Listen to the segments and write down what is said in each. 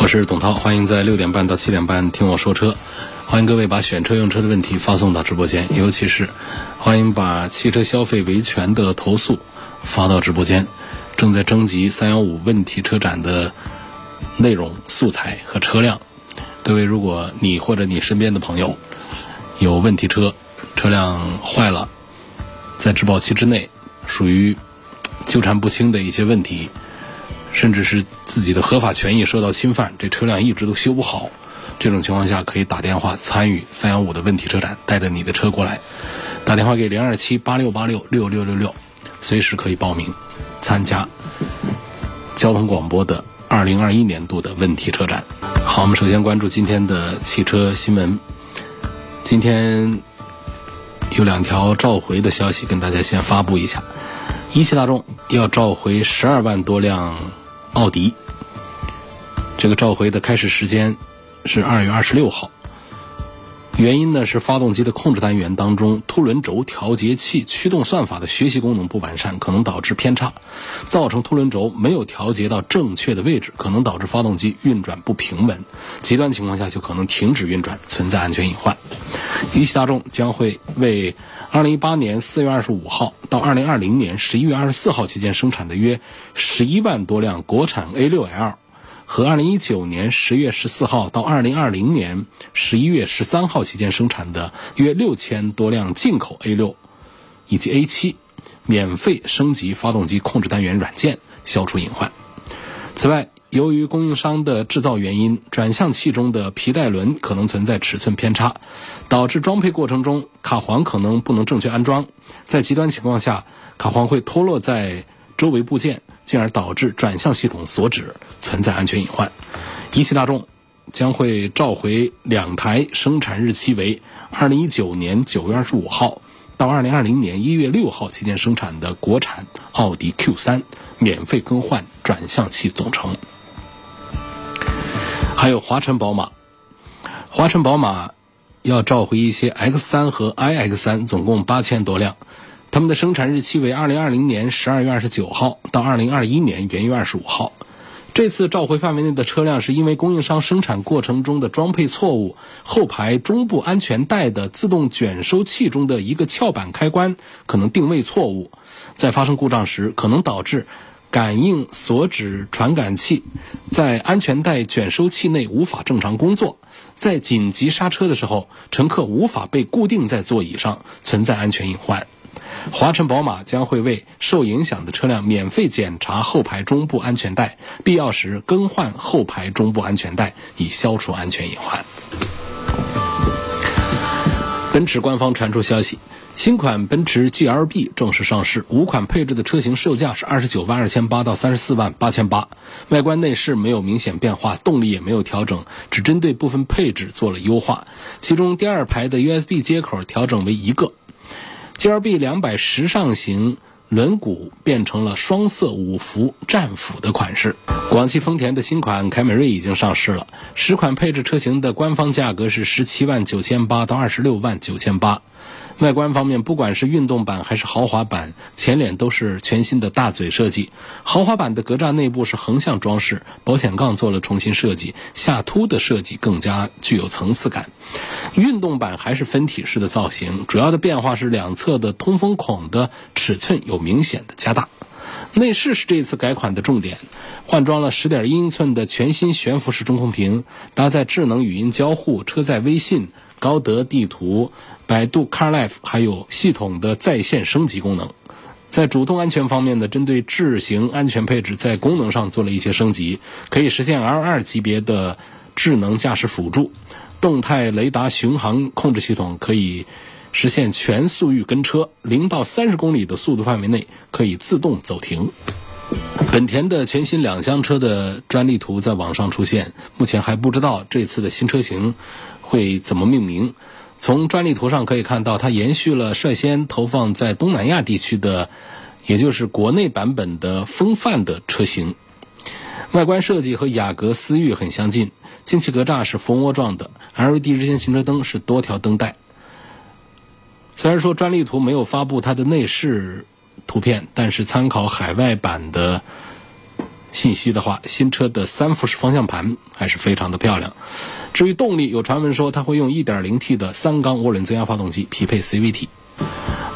我是董涛，欢迎在六点半到七点半听我说车。欢迎各位把选车用车的问题发送到直播间，尤其是欢迎把汽车消费维权的投诉发到直播间。正在征集三幺五问题车展的内容素材和车辆。各位，如果你或者你身边的朋友有问题车，车辆坏了，在质保期之内属于纠缠不清的一些问题。甚至是自己的合法权益受到侵犯，这车辆一直都修不好，这种情况下可以打电话参与三幺五的问题车展，带着你的车过来，打电话给零二七八六八六六六六六，随时可以报名参加交通广播的二零二一年度的问题车展。好，我们首先关注今天的汽车新闻，今天有两条召回的消息跟大家先发布一下，一汽大众要召回十二万多辆。奥迪，这个召回的开始时间是二月二十六号。原因呢是发动机的控制单元当中凸轮轴调节器驱动算法的学习功能不完善，可能导致偏差，造成凸轮轴没有调节到正确的位置，可能导致发动机运转不平稳，极端情况下就可能停止运转，存在安全隐患。一汽大众将会为二零一八年四月二十五号到二零二零年十一月二十四号期间生产的约十一万多辆国产 A 六 L。和二零一九年十月十四号到二零二零年十一月十三号期间生产的约六千多辆进口 A 六以及 A 七，免费升级发动机控制单元软件，消除隐患。此外，由于供应商的制造原因，转向器中的皮带轮可能存在尺寸偏差，导致装配过程中卡簧可能不能正确安装，在极端情况下，卡簧会脱落在周围部件。进而导致转向系统锁止，存在安全隐患。一汽大众将会召回两台生产日期为二零一九年九月二十五号到二零二零年一月六号期间生产的国产奥迪 Q 三，免费更换转向器总成。还有华晨宝马，华晨宝马要召回一些 X 三和 iX 三，总共八千多辆。他们的生产日期为二零二零年十二月二十九号到二零二一年元月二十五号。这次召回范围内的车辆是因为供应商生产过程中的装配错误，后排中部安全带的自动卷收器中的一个翘板开关可能定位错误，在发生故障时可能导致感应锁止传感器在安全带卷收器内无法正常工作，在紧急刹车的时候，乘客无法被固定在座椅上，存在安全隐患。华晨宝马将会为受影响的车辆免费检查后排中部安全带，必要时更换后排中部安全带，以消除安全隐患。奔驰官方传出消息，新款奔驰 GLB 正式上市，五款配置的车型售价是二十九万二千八到三十四万八千八，外观内饰没有明显变化，动力也没有调整，只针对部分配置做了优化，其中第二排的 USB 接口调整为一个。G L B 两百时尚型轮毂变成了双色五幅战斧的款式。广汽丰田的新款凯美瑞已经上市了，十款配置车型的官方价格是十七万九千八到二十六万九千八。外观方面，不管是运动版还是豪华版，前脸都是全新的大嘴设计。豪华版的格栅内部是横向装饰，保险杠做了重新设计，下凸的设计更加具有层次感。运动版还是分体式的造型，主要的变化是两侧的通风孔的尺寸有明显的加大。内饰是这次改款的重点，换装了十点一英寸的全新悬浮式中控屏，搭载智能语音交互、车载微信、高德地图。百度 CarLife 还有系统的在线升级功能，在主动安全方面呢，针对智行安全配置在功能上做了一些升级，可以实现 L2 级别的智能驾驶辅助，动态雷达巡航控制系统可以实现全速域跟车，零到三十公里的速度范围内可以自动走停。本田的全新两厢车的专利图在网上出现，目前还不知道这次的新车型会怎么命名。从专利图上可以看到，它延续了率先投放在东南亚地区的，也就是国内版本的风范的车型。外观设计和雅阁思域很相近，进气格栅是蜂窝状的，LED 日间行车灯是多条灯带。虽然说专利图没有发布它的内饰。图片，但是参考海外版的信息的话，新车的三辐式方向盘还是非常的漂亮。至于动力，有传闻说它会用 1.0T 的三缸涡轮增压发动机，匹配 CVT。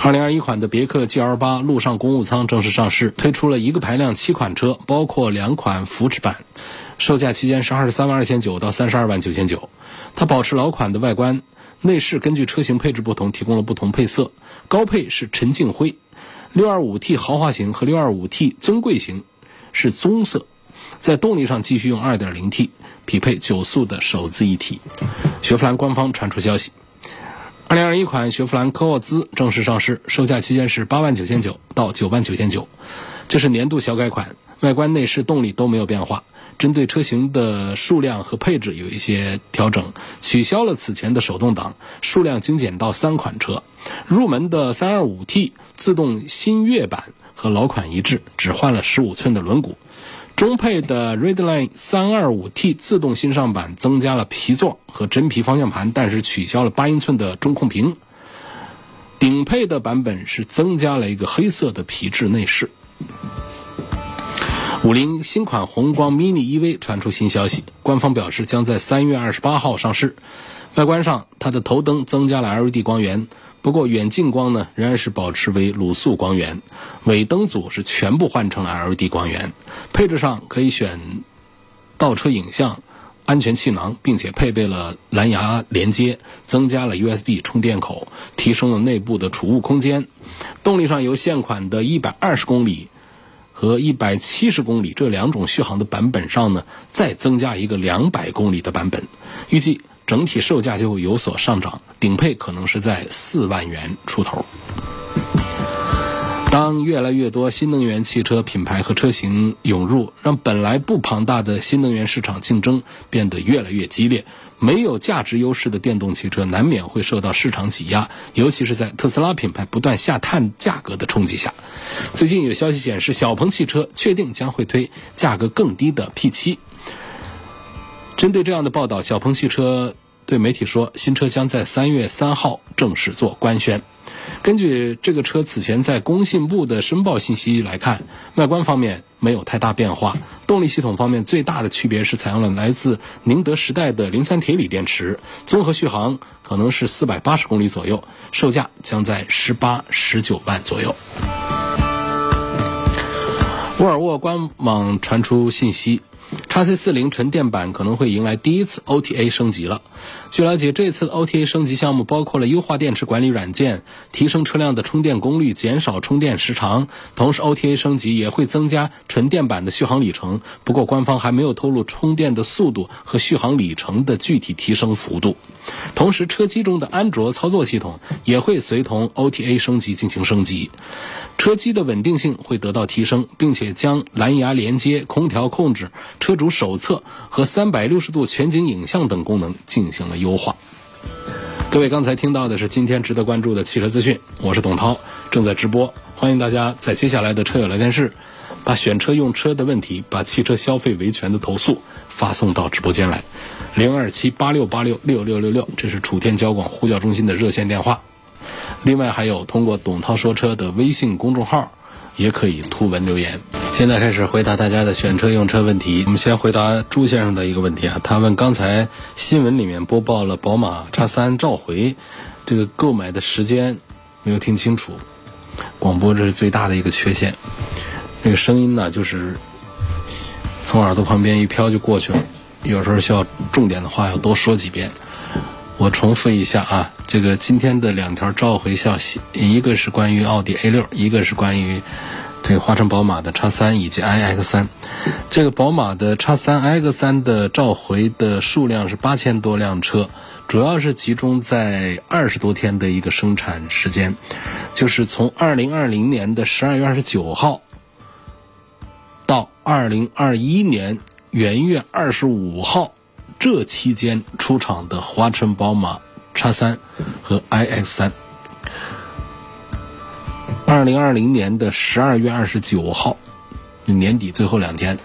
2021款的别克 GL8 陆上公务舱正式上市，推出了一个排量七款车，包括两款福祉版，售价区间是23万2千九到32万9千九。它保持老款的外观，内饰根据车型配置不同提供了不同配色，高配是沉静灰。625T 豪华型和 625T 尊贵型是棕色，在动力上继续用 2.0T，匹配九速的手自一体。雪佛兰官方传出消息，2021款雪佛兰科沃兹正式上市，售价区间是8万9千九到9万9千九，这是年度小改款，外观、内饰、动力都没有变化。针对车型的数量和配置有一些调整，取消了此前的手动挡，数量精简到三款车。入门的 325T 自动新悦版和老款一致，只换了15寸的轮毂。中配的 Redline 325T 自动新上版增加了皮座和真皮方向盘，但是取消了8英寸的中控屏。顶配的版本是增加了一个黑色的皮质内饰。五菱新款宏光 mini EV 传出新消息，官方表示将在三月二十八号上市。外观上，它的头灯增加了 LED 光源，不过远近光呢仍然是保持为卤素光源。尾灯组是全部换成了 LED 光源。配置上可以选倒车影像、安全气囊，并且配备了蓝牙连接，增加了 USB 充电口，提升了内部的储物空间。动力上由现款的一百二十公里。和一百七十公里这两种续航的版本上呢，再增加一个两百公里的版本，预计整体售价就会有所上涨，顶配可能是在四万元出头。当越来越多新能源汽车品牌和车型涌入，让本来不庞大的新能源市场竞争变得越来越激烈，没有价值优势的电动汽车难免会受到市场挤压，尤其是在特斯拉品牌不断下探价格的冲击下。最近有消息显示，小鹏汽车确定将会推价格更低的 P7。针对这样的报道，小鹏汽车对媒体说，新车将在三月三号正式做官宣。根据这个车此前在工信部的申报信息来看，外观方面没有太大变化。动力系统方面最大的区别是采用了来自宁德时代的磷酸铁锂电池，综合续航可能是四百八十公里左右，售价将在十八十九万左右。沃尔沃官网传出信息。叉 C 四零纯电版可能会迎来第一次 OTA 升级了。据了解，这次 OTA 升级项目包括了优化电池管理软件、提升车辆的充电功率、减少充电时长。同时，OTA 升级也会增加纯电版的续航里程。不过，官方还没有透露充电的速度和续航里程的具体提升幅度。同时，车机中的安卓操作系统也会随同 OTA 升级进行升级，车机的稳定性会得到提升，并且将蓝牙连接、空调控制、车主手册和三百六十度全景影像等功能进行了优化。各位刚才听到的是今天值得关注的汽车资讯，我是董涛，正在直播，欢迎大家在接下来的车友聊天室，把选车用车的问题，把汽车消费维权的投诉发送到直播间来。零二七八六八六六六六六，这是楚天交广呼叫中心的热线电话。另外还有通过董涛说车的微信公众号，也可以图文留言。现在开始回答大家的选车用车问题。我们先回答朱先生的一个问题啊，他问刚才新闻里面播报了宝马叉三召回，这个购买的时间没有听清楚。广播这是最大的一个缺陷，那个声音呢就是从耳朵旁边一飘就过去了。有时候需要重点的话要多说几遍。我重复一下啊，这个今天的两条召回消息，一个是关于奥迪 A 六，一个是关于这个华晨宝马的 x 三以及 iX 三。这个宝马的 x 三 iX 三的召回的数量是八千多辆车，主要是集中在二十多天的一个生产时间，就是从二零二零年的十二月二十九号。到二零二一年元月二十五号这期间出厂的华晨宝马 X 三和 iX 三。二零二零年的十二月二十九号，年底最后两天，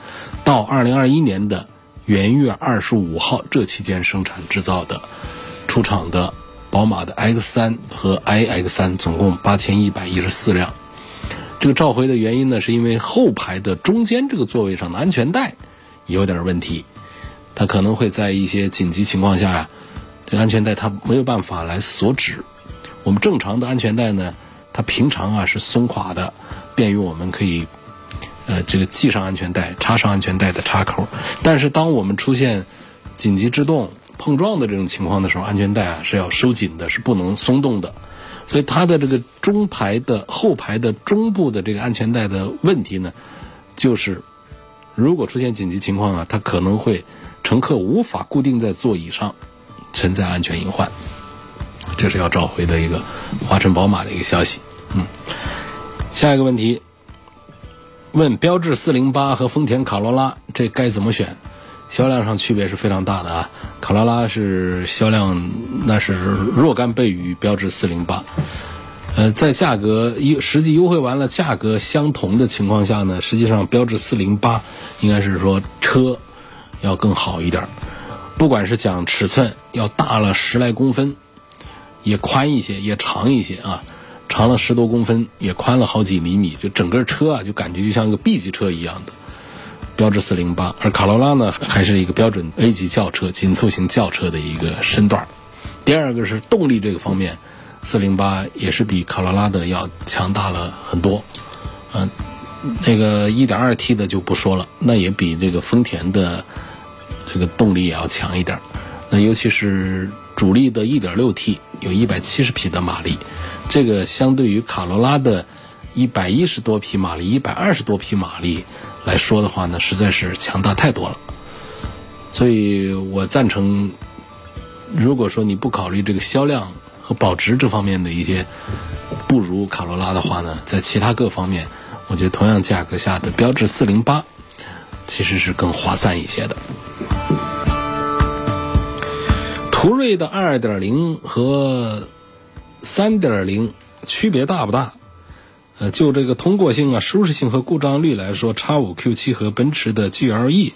到二零二一年的元月二十五号这期间生产制造的出厂的宝马的 X 三和 iX 三，总共八千一百一十四辆。这个召回的原因呢，是因为后排的中间这个座位上的安全带有点问题，它可能会在一些紧急情况下呀，这个安全带它没有办法来锁止。我们正常的安全带呢，它平常啊是松垮的，便于我们可以呃这个系上安全带、插上安全带的插口。但是当我们出现紧急制动、碰撞的这种情况的时候，安全带啊是要收紧的，是不能松动的。所以它的这个中排的后排的中部的这个安全带的问题呢，就是如果出现紧急情况啊，它可能会乘客无法固定在座椅上，存在安全隐患。这是要召回的一个华晨宝马的一个消息。嗯，下一个问题，问标致四零八和丰田卡罗拉这该怎么选？销量上区别是非常大的啊，卡罗拉是销量那是若干倍于标致四零八，呃，在价格优实际优惠完了价格相同的情况下呢，实际上标致四零八应该是说车要更好一点，不管是讲尺寸要大了十来公分，也宽一些，也长一些啊，长了十多公分，也宽了好几厘米，就整个车啊就感觉就像一个 B 级车一样的。标致四零八，而卡罗拉呢还是一个标准 A 级轿车、紧凑型轿车的一个身段。第二个是动力这个方面，四零八也是比卡罗拉的要强大了很多。嗯，那个 1.2T 的就不说了，那也比这个丰田的这个动力也要强一点。那尤其是主力的 1.6T 有170匹的马力，这个相对于卡罗拉的110多匹马力、120多匹马力。来说的话呢，实在是强大太多了，所以我赞成，如果说你不考虑这个销量和保值这方面的一些不如卡罗拉的话呢，在其他各方面，我觉得同样价格下的标致四零八其实是更划算一些的。途锐的二点零和三点零区别大不大？呃，就这个通过性啊、舒适性和故障率来说，叉五 Q 七和奔驰的 GLE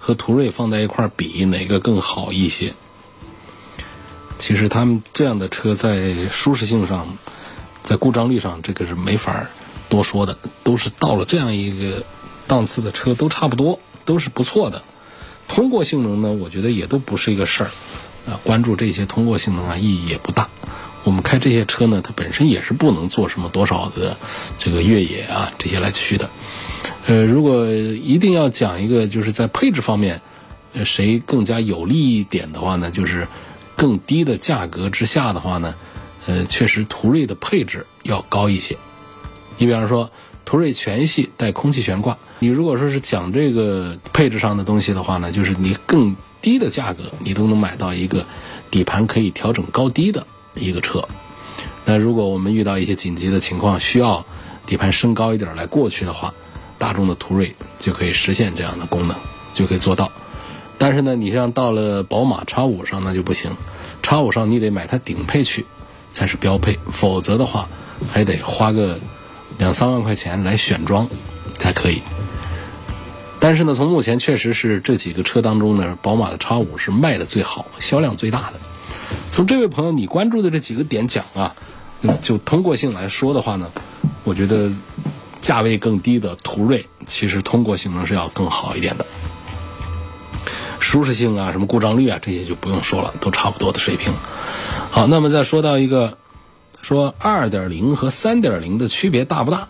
和途锐放在一块比，哪个更好一些？其实他们这样的车在舒适性上、在故障率上，这个是没法多说的，都是到了这样一个档次的车，都差不多，都是不错的。通过性能呢，我觉得也都不是一个事儿，啊，关注这些通过性能啊，意义也不大。我们开这些车呢，它本身也是不能做什么多少的这个越野啊这些来去的。呃，如果一定要讲一个就是在配置方面，呃，谁更加有利一点的话呢，就是更低的价格之下的话呢，呃，确实途锐的配置要高一些。你比方说途锐全系带空气悬挂，你如果说是讲这个配置上的东西的话呢，就是你更低的价格你都能买到一个底盘可以调整高低的。一个车，那如果我们遇到一些紧急的情况，需要底盘升高一点来过去的话，大众的途锐就可以实现这样的功能，就可以做到。但是呢，你像到了宝马 X 五上那就不行，X 五上你得买它顶配去才是标配，否则的话还得花个两三万块钱来选装才可以。但是呢，从目前确实是这几个车当中呢，宝马的 X 五是卖的最好、销量最大的。从这位朋友你关注的这几个点讲啊，就通过性来说的话呢，我觉得价位更低的途锐其实通过性能是要更好一点的，舒适性啊、什么故障率啊这些就不用说了，都差不多的水平。好，那么再说到一个，说二点零和三点零的区别大不大？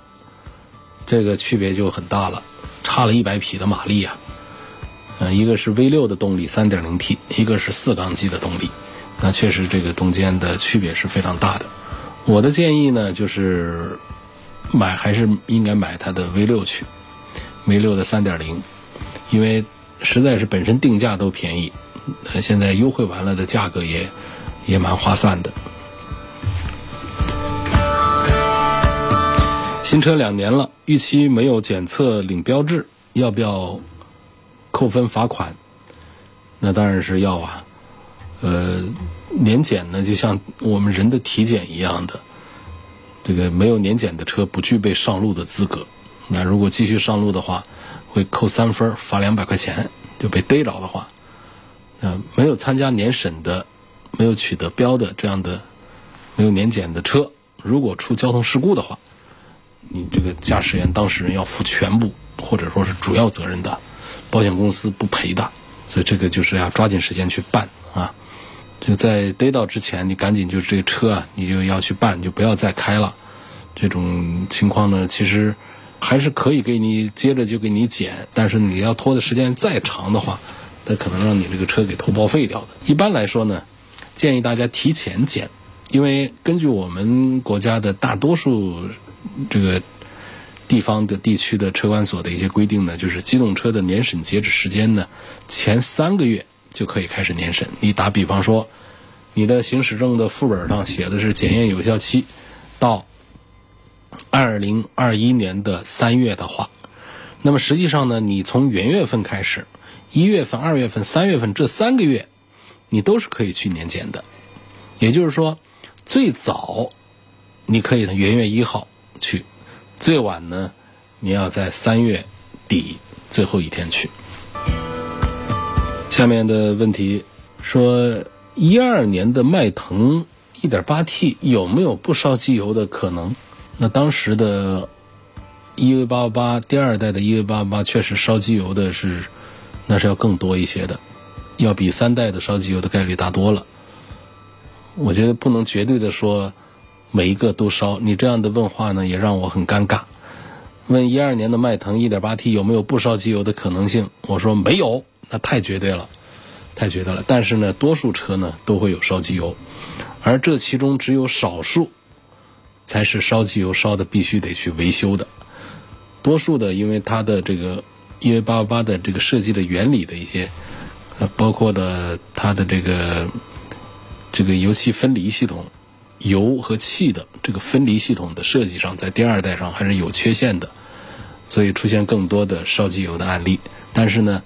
这个区别就很大了，差了一百匹的马力啊，嗯，一个是 V 六的动力三点零 T，一个是四缸机的动力。那确实，这个中间的区别是非常大的。我的建议呢，就是买还是应该买它的 V 六去，V 六的三点零，因为实在是本身定价都便宜，现在优惠完了的价格也也蛮划算的。新车两年了，预期没有检测领标志，要不要扣分罚款？那当然是要啊。呃，年检呢，就像我们人的体检一样的，这个没有年检的车不具备上路的资格。那如果继续上路的话，会扣三分，罚两百块钱。就被逮着的话，呃，没有参加年审的、没有取得标的这样的、没有年检的车，如果出交通事故的话，你这个驾驶员当事人要负全部或者说是主要责任的，保险公司不赔的。所以这个就是要抓紧时间去办啊！就在逮到之前，你赶紧就是这个车啊，你就要去办，就不要再开了。这种情况呢，其实。还是可以给你接着就给你检，但是你要拖的时间再长的话，那可能让你这个车给拖报废掉的。一般来说呢，建议大家提前检，因为根据我们国家的大多数这个地方的地区的车管所的一些规定呢，就是机动车的年审截止时间呢，前三个月就可以开始年审。你打比方说，你的行驶证的副本上写的是检验有效期到。二零二一年的三月的话，那么实际上呢，你从元月份开始，一月份、二月份、三月份这三个月，你都是可以去年检的。也就是说，最早你可以元月一号去，最晚呢，你要在三月底最后一天去。下面的问题说，一二年的迈腾一点八 T 有没有不烧机油的可能？那当时的 EV888 第二代的 EV888 确实烧机油的是，那是要更多一些的，要比三代的烧机油的概率大多了。我觉得不能绝对的说每一个都烧，你这样的问话呢也让我很尴尬。问一二年的迈腾 1.8T 有没有不烧机油的可能性？我说没有，那太绝对了，太绝对了。但是呢，多数车呢都会有烧机油，而这其中只有少数。才是烧机油烧的必须得去维修的，多数的因为它的这个 EV888 的这个设计的原理的一些，呃，包括的它的这个这个油气分离系统，油和气的这个分离系统的设计上，在第二代上还是有缺陷的，所以出现更多的烧机油的案例。但是呢，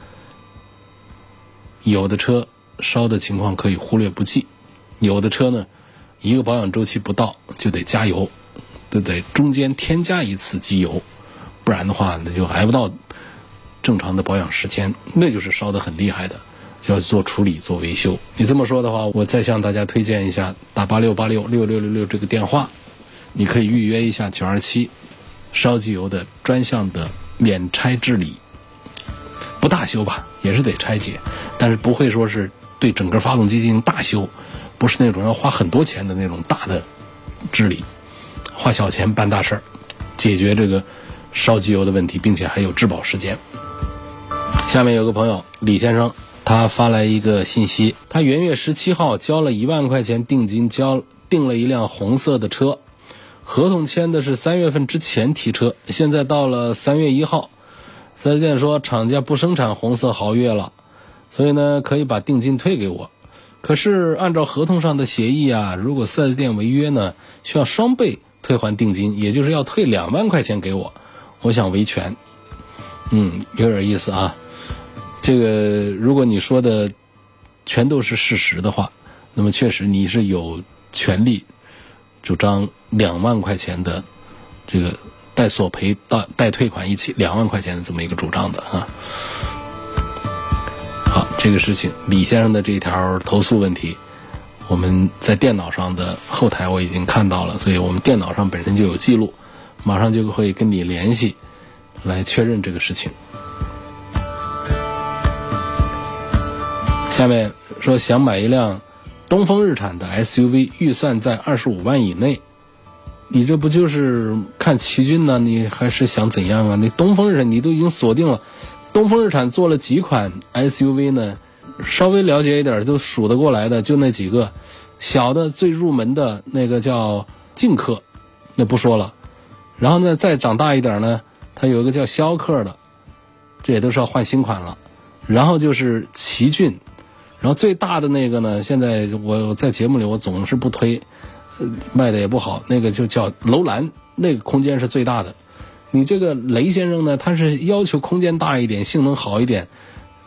有的车烧的情况可以忽略不计，有的车呢。一个保养周期不到就得加油，都得中间添加一次机油，不然的话那就挨不到正常的保养时间，那就是烧得很厉害的，就要做处理做维修。你这么说的话，我再向大家推荐一下打八六八六六六六六这个电话，你可以预约一下九二七烧机油的专项的免拆治理，不大修吧，也是得拆解，但是不会说是对整个发动机进行大修。不是那种要花很多钱的那种大的治理，花小钱办大事儿，解决这个烧机油的问题，并且还有质保时间。下面有个朋友李先生，他发来一个信息，他元月十七号交了一万块钱定金，交订了一辆红色的车，合同签的是三月份之前提车，现在到了三月一号，四 S 店说厂家不生产红色豪越了，所以呢可以把定金退给我。可是按照合同上的协议啊，如果四 S 店违约呢，需要双倍退还定金，也就是要退两万块钱给我。我想维权，嗯，有点意思啊。这个如果你说的全都是事实的话，那么确实你是有权利主张两万块钱的这个带索赔、带带退款一起两万块钱的这么一个主张的啊。好，这个事情，李先生的这条投诉问题，我们在电脑上的后台我已经看到了，所以我们电脑上本身就有记录，马上就会跟你联系，来确认这个事情。下面说想买一辆东风日产的 SUV，预算在二十五万以内，你这不就是看奇骏呢？你还是想怎样啊？你东风日产你都已经锁定了。东风日产做了几款 SUV 呢？稍微了解一点都数得过来的，就那几个，小的最入门的那个叫劲客，那不说了。然后呢，再长大一点呢，它有一个叫逍客的，这也都是要换新款了。然后就是奇骏，然后最大的那个呢，现在我在节目里我总是不推，卖的也不好。那个就叫楼兰，那个空间是最大的。你这个雷先生呢，他是要求空间大一点，性能好一点。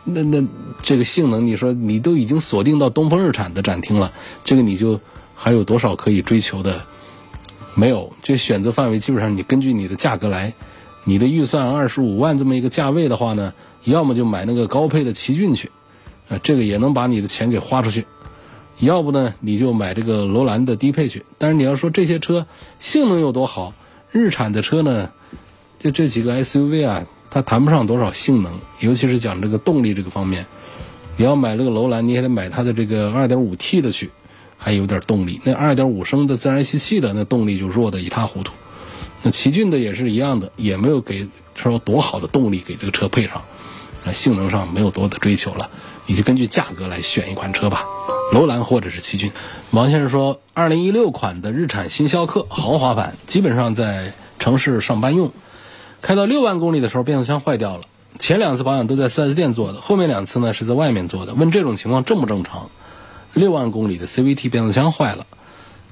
那那这个性能，你说你都已经锁定到东风日产的展厅了，这个你就还有多少可以追求的？没有，这选择范围基本上你根据你的价格来。你的预算二十五万这么一个价位的话呢，要么就买那个高配的奇骏去，啊，这个也能把你的钱给花出去；要不呢，你就买这个楼兰的低配去。但是你要说这些车性能有多好，日产的车呢，就这几个 SUV 啊，它谈不上多少性能，尤其是讲这个动力这个方面。你要买这个楼兰，你还得买它的这个二点五 T 的去，还有点动力。那二点五升的自然吸气的，那动力就弱的一塌糊涂。那奇骏的也是一样的，也没有给说多好的动力给这个车配上，啊，性能上没有多的追求了，你就根据价格来选一款车吧，楼兰或者是奇骏。王先生说，二零一六款的日产新逍客豪华版，基本上在城市上班用，开到六万公里的时候变速箱坏掉了，前两次保养都在 4S 店做的，后面两次呢是在外面做的。问这种情况正不正常？六万公里的 CVT 变速箱坏了，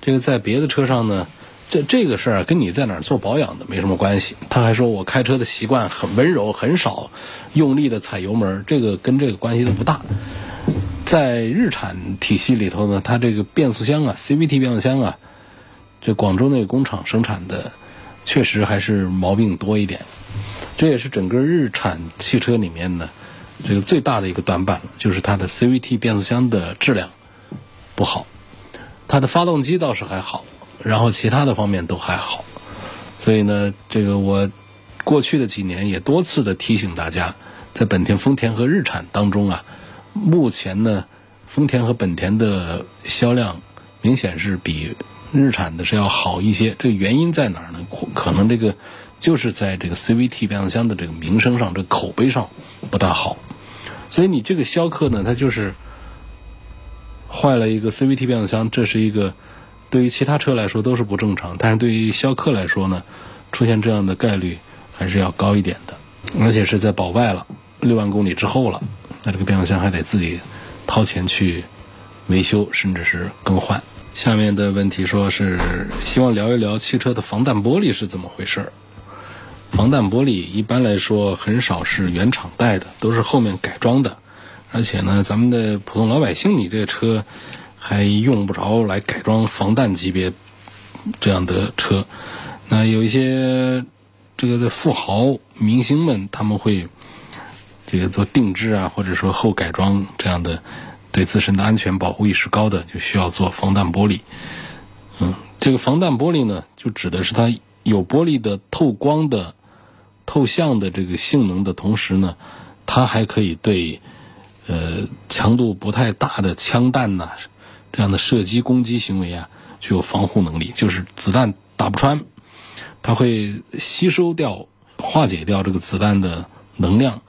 这个在别的车上呢？这这个事儿跟你在哪儿做保养的没什么关系。他还说我开车的习惯很温柔，很少用力的踩油门，这个跟这个关系都不大。在日产体系里头呢，它这个变速箱啊，CVT 变速箱啊，这广州那个工厂生产的，确实还是毛病多一点。这也是整个日产汽车里面呢，这个最大的一个短板，就是它的 CVT 变速箱的质量不好，它的发动机倒是还好。然后其他的方面都还好，所以呢，这个我过去的几年也多次的提醒大家，在本田、丰田和日产当中啊，目前呢，丰田和本田的销量明显是比日产的是要好一些。这个原因在哪儿呢？可能这个就是在这个 CVT 变速箱的这个名声上、这个口碑上不大好。所以你这个逍客呢，它就是坏了一个 CVT 变速箱，这是一个。对于其他车来说都是不正常，但是对于逍客来说呢，出现这样的概率还是要高一点的，而且是在保外了，六万公里之后了，那这个变速箱还得自己掏钱去维修，甚至是更换。下面的问题说是希望聊一聊汽车的防弹玻璃是怎么回事儿。防弹玻璃一般来说很少是原厂带的，都是后面改装的，而且呢，咱们的普通老百姓，你这车。还用不着来改装防弹级别这样的车，那有一些这个的富豪明星们，他们会这个做定制啊，或者说后改装这样的，对自身的安全保护意识高的，就需要做防弹玻璃。嗯，这个防弹玻璃呢，就指的是它有玻璃的透光的、透像的这个性能的同时呢，它还可以对呃强度不太大的枪弹呐。这样的射击攻击行为啊，具有防护能力，就是子弹打不穿，它会吸收掉、化解掉这个子弹的能量。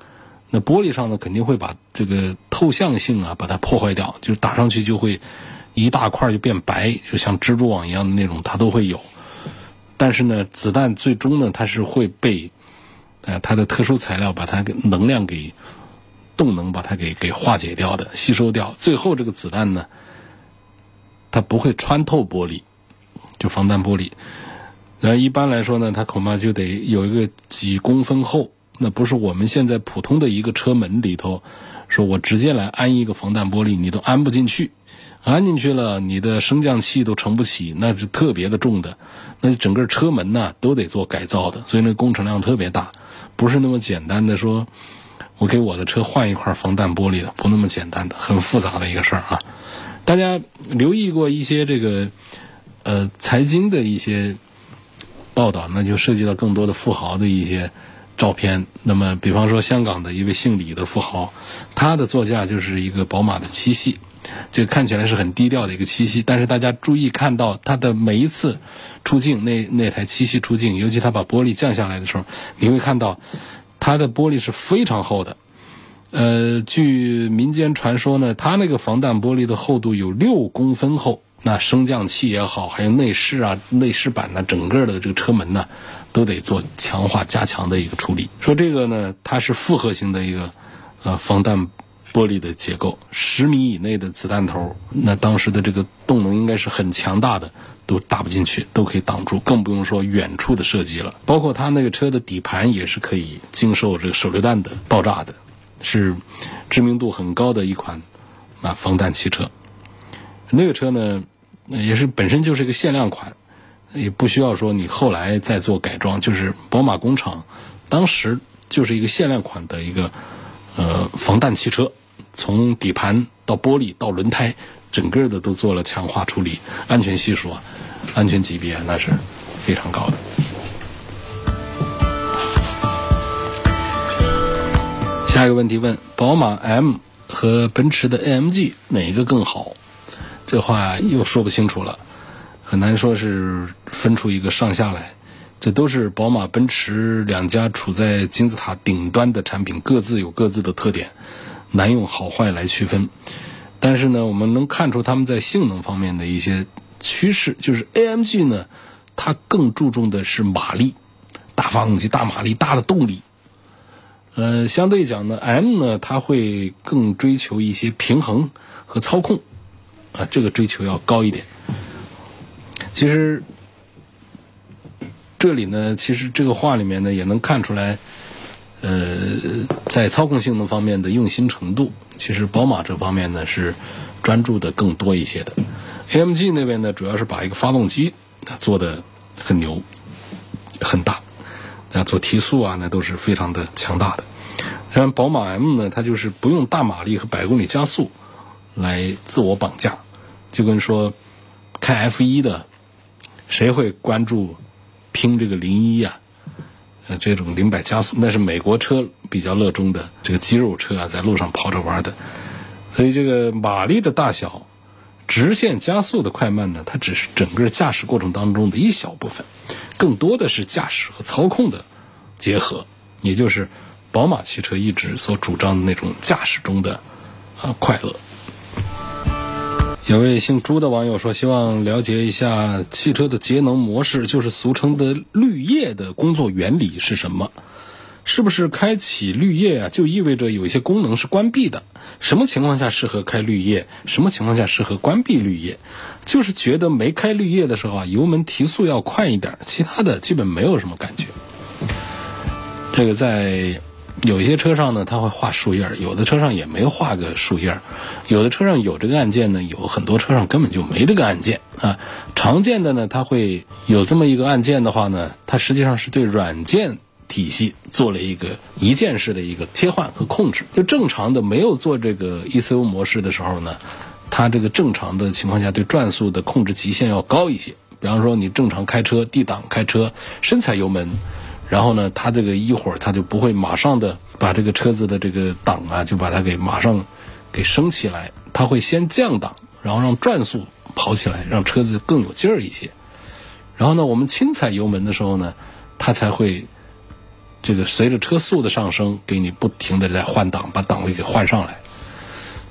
那玻璃上呢，肯定会把这个透像性啊，把它破坏掉，就是打上去就会一大块就变白，就像蜘蛛网一样的那种，它都会有。但是呢，子弹最终呢，它是会被呃它的特殊材料把它给能量给动能把它给给化解掉的，吸收掉。最后这个子弹呢。它不会穿透玻璃，就防弹玻璃。然后一般来说呢，它恐怕就得有一个几公分厚。那不是我们现在普通的一个车门里头，说我直接来安一个防弹玻璃，你都安不进去。安进去了，你的升降器都承不起，那是特别的重的。那整个车门呢都得做改造的，所以那工程量特别大，不是那么简单的说，我给我的车换一块防弹玻璃的，不那么简单的，很复杂的一个事儿啊。大家留意过一些这个呃财经的一些报道，那就涉及到更多的富豪的一些照片。那么，比方说香港的一位姓李的富豪，他的座驾就是一个宝马的七系，这个看起来是很低调的一个七系。但是大家注意看到他的每一次出境，那那台七系出境，尤其他把玻璃降下来的时候，你会看到他的玻璃是非常厚的。呃，据民间传说呢，它那个防弹玻璃的厚度有六公分厚，那升降器也好，还有内饰啊、内饰板呢，整个的这个车门呢，都得做强化加强的一个处理。说这个呢，它是复合型的一个呃防弹玻璃的结构，十米以内的子弹头，那当时的这个动能应该是很强大的，都打不进去，都可以挡住，更不用说远处的射击了。包括它那个车的底盘也是可以经受这个手榴弹的爆炸的，是知名度很高的一款啊防弹汽车。那个车呢，也是本身就是一个限量款，也不需要说你后来再做改装，就是宝马工厂当时就是一个限量款的一个呃防弹汽车。从底盘到玻璃到轮胎，整个的都做了强化处理，安全系数啊，安全级别那是非常高的。下一个问题问：宝马 M 和奔驰的 AMG 哪一个更好？这话又说不清楚了，很难说是分出一个上下来。这都是宝马、奔驰两家处在金字塔顶端的产品，各自有各自的特点。难用好坏来区分，但是呢，我们能看出他们在性能方面的一些趋势。就是 AMG 呢，它更注重的是马力，大发动机、大马力、大的动力。呃，相对讲呢，M 呢，它会更追求一些平衡和操控，啊，这个追求要高一点。其实这里呢，其实这个话里面呢，也能看出来。呃，在操控性能方面的用心程度，其实宝马这方面呢是专注的更多一些的。AMG 那边呢，主要是把一个发动机做的很牛、很大，那做提速啊，那都是非常的强大的。像宝马 M 呢，它就是不用大马力和百公里加速来自我绑架，就跟说开 F 一的，谁会关注拼这个零一呀？呃，这种零百加速那是美国车比较热衷的这个肌肉车啊，在路上跑着玩的。所以这个马力的大小、直线加速的快慢呢，它只是整个驾驶过程当中的一小部分，更多的是驾驶和操控的结合，也就是宝马汽车一直所主张的那种驾驶中的啊快乐。有位姓朱的网友说：“希望了解一下汽车的节能模式，就是俗称的绿叶的工作原理是什么？是不是开启绿叶啊，就意味着有一些功能是关闭的？什么情况下适合开绿叶？什么情况下适合关闭绿叶？就是觉得没开绿叶的时候啊，油门提速要快一点，其他的基本没有什么感觉。这个在。”有些车上呢，它会画树叶儿；有的车上也没画个树叶儿；有的车上有这个按键呢，有很多车上根本就没这个按键啊。常见的呢，它会有这么一个按键的话呢，它实际上是对软件体系做了一个一键式的一个切换和控制。就正常的没有做这个 ECU 模式的时候呢，它这个正常的情况下对转速的控制极限要高一些。比方说你正常开车 D 档开车，深踩油门。然后呢，它这个一会儿它就不会马上的把这个车子的这个档啊，就把它给马上给升起来，它会先降档，然后让转速跑起来，让车子更有劲儿一些。然后呢，我们轻踩油门的时候呢，它才会这个随着车速的上升，给你不停的在换挡，把档位给换上来。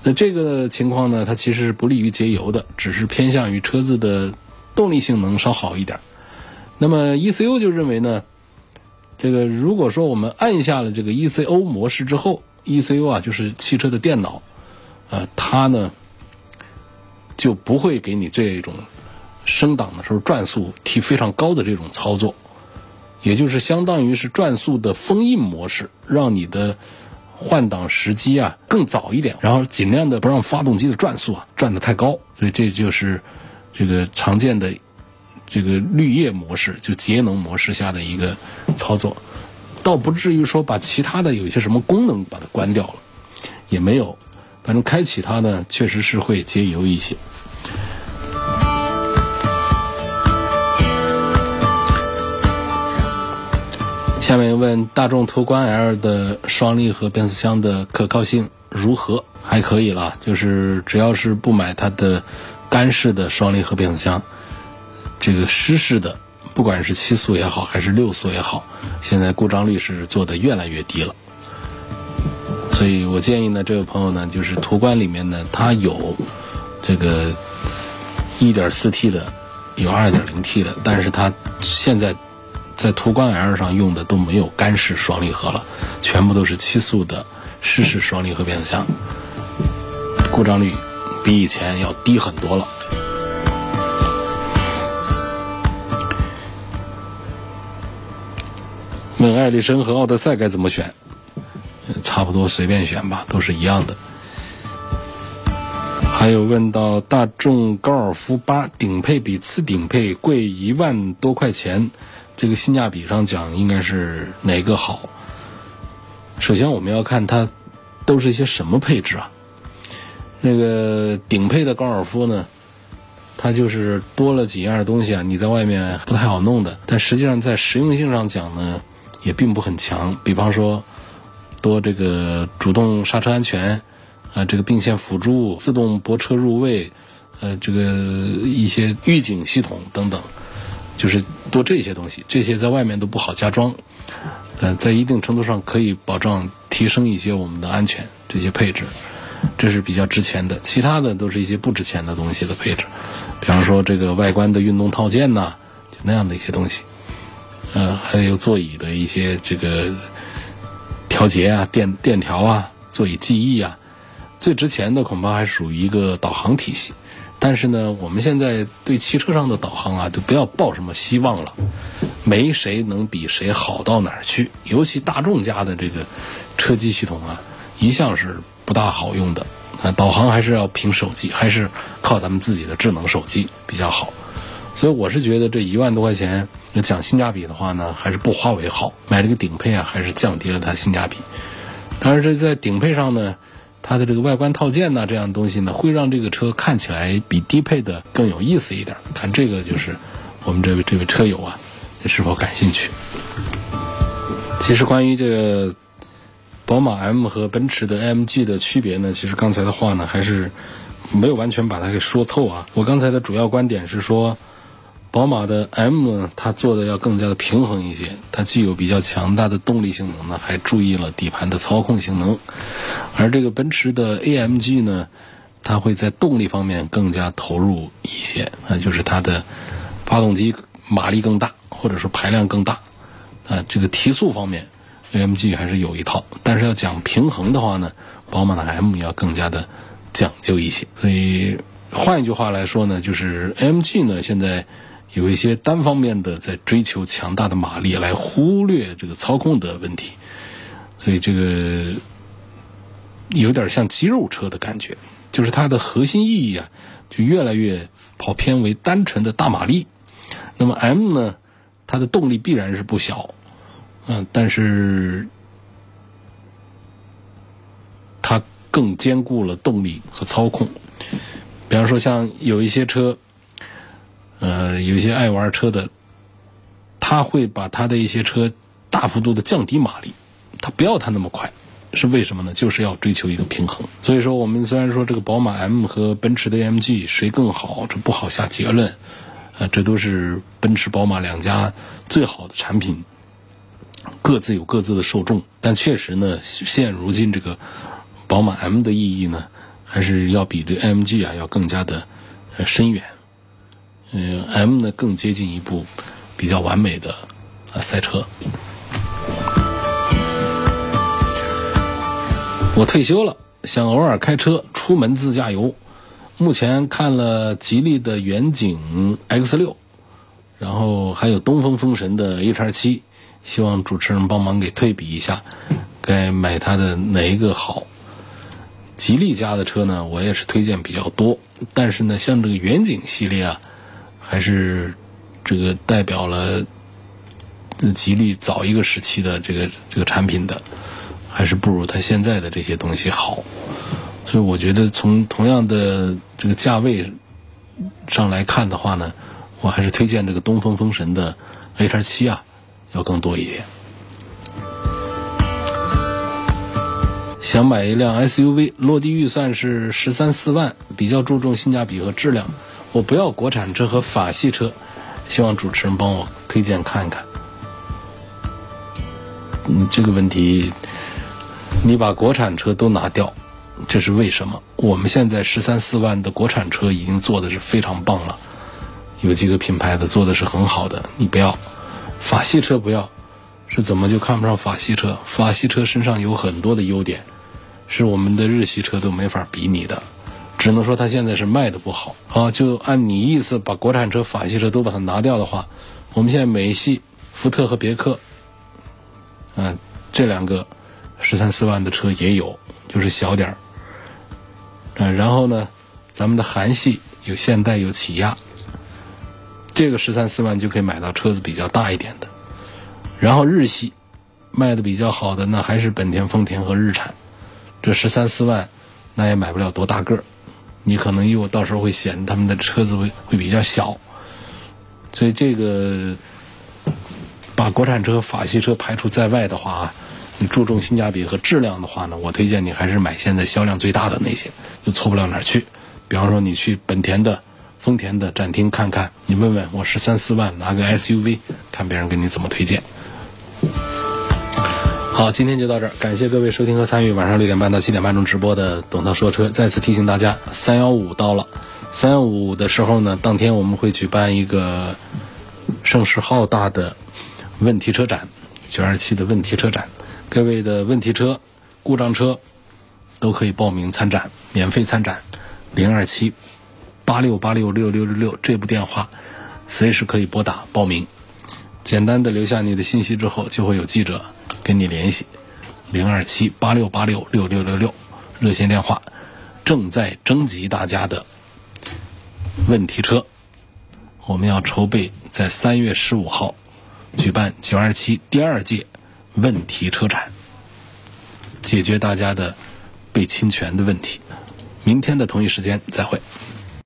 那这个情况呢，它其实是不利于节油的，只是偏向于车子的动力性能稍好一点。那么 ECU 就认为呢。这个如果说我们按下了这个 ECO 模式之后，ECU 啊就是汽车的电脑，呃，它呢就不会给你这种升档的时候转速提非常高的这种操作，也就是相当于是转速的封印模式，让你的换挡时机啊更早一点，然后尽量的不让发动机的转速啊转得太高，所以这就是这个常见的。这个绿叶模式就节能模式下的一个操作，倒不至于说把其他的有一些什么功能把它关掉了，也没有，反正开启它呢，确实是会节油一些。下面问大众途观 L 的双离合变速箱的可靠性如何？还可以了，就是只要是不买它的干式的双离合变速箱。这个湿式的，不管是七速也好，还是六速也好，现在故障率是做的越来越低了。所以我建议呢，这位朋友呢，就是途观里面呢，它有这个一点四 T 的，有二点零 T 的，但是它现在在途观 L 上用的都没有干式双离合了，全部都是七速的湿式双离合变速箱。故障率比以前要低很多了。问艾力绅和奥德赛该怎么选？差不多随便选吧，都是一样的。还有问到大众高尔夫八顶配比次顶配贵一万多块钱，这个性价比上讲应该是哪个好？首先我们要看它都是一些什么配置啊？那个顶配的高尔夫呢，它就是多了几样东西啊，你在外面不太好弄的。但实际上在实用性上讲呢，也并不很强。比方说，多这个主动刹车安全，啊，这个并线辅助、自动泊车入位，呃，这个一些预警系统等等，就是多这些东西。这些在外面都不好加装，呃，在一定程度上可以保障提升一些我们的安全这些配置。这是比较值钱的，其他的都是一些不值钱的东西的配置，比方说这个外观的运动套件呐，就那样的一些东西，呃，还有座椅的一些这个调节啊、电电调啊、座椅记忆啊，最值钱的恐怕还属于一个导航体系。但是呢，我们现在对汽车上的导航啊，就不要抱什么希望了，没谁能比谁好到哪儿去。尤其大众家的这个车机系统啊，一向是。不大好用的，啊，导航还是要凭手机，还是靠咱们自己的智能手机比较好。所以我是觉得这一万多块钱，讲性价比的话呢，还是不华为好。买这个顶配啊，还是降低了它性价比。当然，这在顶配上呢，它的这个外观套件呢，这样东西呢，会让这个车看起来比低配的更有意思一点。看这个就是我们这位这位车友啊，是否感兴趣？其实关于这个。宝马 M 和奔驰的 AMG 的区别呢？其实刚才的话呢，还是没有完全把它给说透啊。我刚才的主要观点是说，宝马的 M 呢，它做的要更加的平衡一些，它既有比较强大的动力性能呢，还注意了底盘的操控性能。而这个奔驰的 AMG 呢，它会在动力方面更加投入一些，那就是它的发动机马力更大，或者说排量更大，啊，这个提速方面。AMG 还是有一套，但是要讲平衡的话呢，宝马的 M 要更加的讲究一些。所以换一句话来说呢，就是 AMG 呢现在有一些单方面的在追求强大的马力，来忽略这个操控的问题。所以这个有点像肌肉车的感觉，就是它的核心意义啊，就越来越跑偏为单纯的大马力。那么 M 呢，它的动力必然是不小。嗯，但是它更兼顾了动力和操控。比方说，像有一些车，呃，有些爱玩车的，他会把他的一些车大幅度的降低马力，他不要它那么快，是为什么呢？就是要追求一个平衡。所以说，我们虽然说这个宝马 M 和奔驰的 AMG 谁更好，这不好下结论。呃，这都是奔驰、宝马两家最好的产品。各自有各自的受众，但确实呢，现如今这个宝马 M 的意义呢，还是要比这 AMG 啊要更加的呃深远。嗯，M 呢更接近一部比较完美的啊赛车。我退休了，想偶尔开车出门自驾游。目前看了吉利的远景 X 六，然后还有东风风神的 H 七。希望主持人帮忙给对比一下，该买它的哪一个好？吉利家的车呢，我也是推荐比较多，但是呢，像这个远景系列啊，还是这个代表了吉利早一个时期的这个这个产品的，还是不如它现在的这些东西好。所以我觉得从同样的这个价位上来看的话呢，我还是推荐这个东风风神的 H 七啊。要更多一点。想买一辆 SUV，落地预算是十三四万，比较注重性价比和质量。我不要国产车和法系车，希望主持人帮我推荐看一看。嗯，这个问题，你把国产车都拿掉，这是为什么？我们现在十三四万的国产车已经做的是非常棒了，有几个品牌的做的是很好的，你不要。法系车不要，是怎么就看不上法系车？法系车身上有很多的优点，是我们的日系车都没法比拟的。只能说它现在是卖的不好。好，就按你意思，把国产车、法系车都把它拿掉的话，我们现在美系、福特和别克，嗯，这两个十三四万的车也有，就是小点儿。嗯，然后呢，咱们的韩系有现代有起亚，这个十三四万就可以买到车子比较大一点的。然后日系卖的比较好的那还是本田、丰田和日产，这十三四万那也买不了多大个儿，你可能又到时候会显他们的车子会会比较小，所以这个把国产车、法系车排除在外的话啊，你注重性价比和质量的话呢，我推荐你还是买现在销量最大的那些，就错不了哪儿去。比方说你去本田的。丰田的展厅看看，你问问我十三四万拿个 SUV，看别人给你怎么推荐。好，今天就到这儿，感谢各位收听和参与晚上六点半到七点半钟直播的董涛说车。再次提醒大家，三幺五到了，三幺五的时候呢，当天我们会举办一个盛势浩大的问题车展，九二七的问题车展，各位的问题车、故障车都可以报名参展，免费参展，零二七八六八六六六六六这部电话，随时可以拨打报名。简单的留下你的信息之后，就会有记者。跟你联系，零二七八六八六六六六六热线电话，正在征集大家的问题车。我们要筹备在三月十五号举办九二七第二届问题车展，解决大家的被侵权的问题。明天的同一时间再会。